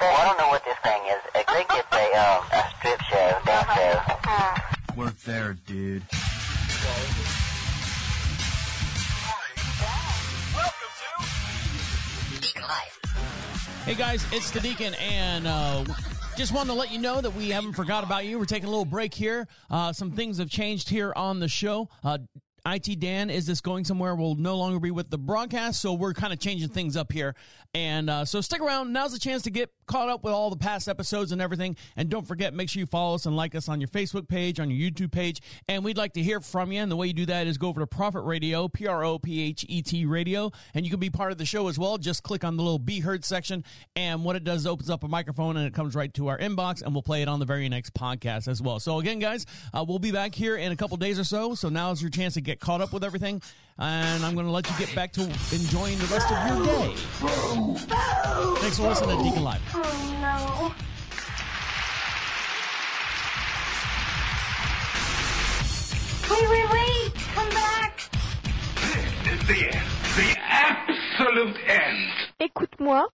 Well, I don't know what this thing is. I think it's a, um, a strip show, dance show. Work there, dude. Hey guys, it's the Deacon, and uh, just wanted to let you know that we haven't forgot about you. We're taking a little break here. Uh, some things have changed here on the show. Uh, IT Dan, is this going somewhere? We'll no longer be with the broadcast, so we're kind of changing things up here. And uh, so stick around. Now's the chance to get caught up with all the past episodes and everything. And don't forget, make sure you follow us and like us on your Facebook page, on your YouTube page. And we'd like to hear from you. And the way you do that is go over to Prophet Radio, P R O P H E T Radio, and you can be part of the show as well. Just click on the little Be Heard section, and what it does is opens up a microphone and it comes right to our inbox, and we'll play it on the very next podcast as well. So again, guys, uh, we'll be back here in a couple days or so. So now's your chance to get caught up with everything, and I'm going to let you get back to enjoying the rest of your day. Thanks for listening to Deacon Live. Oh no. Wait, wait, wait! Come back! This is the end. The absolute end. Écoute-moi,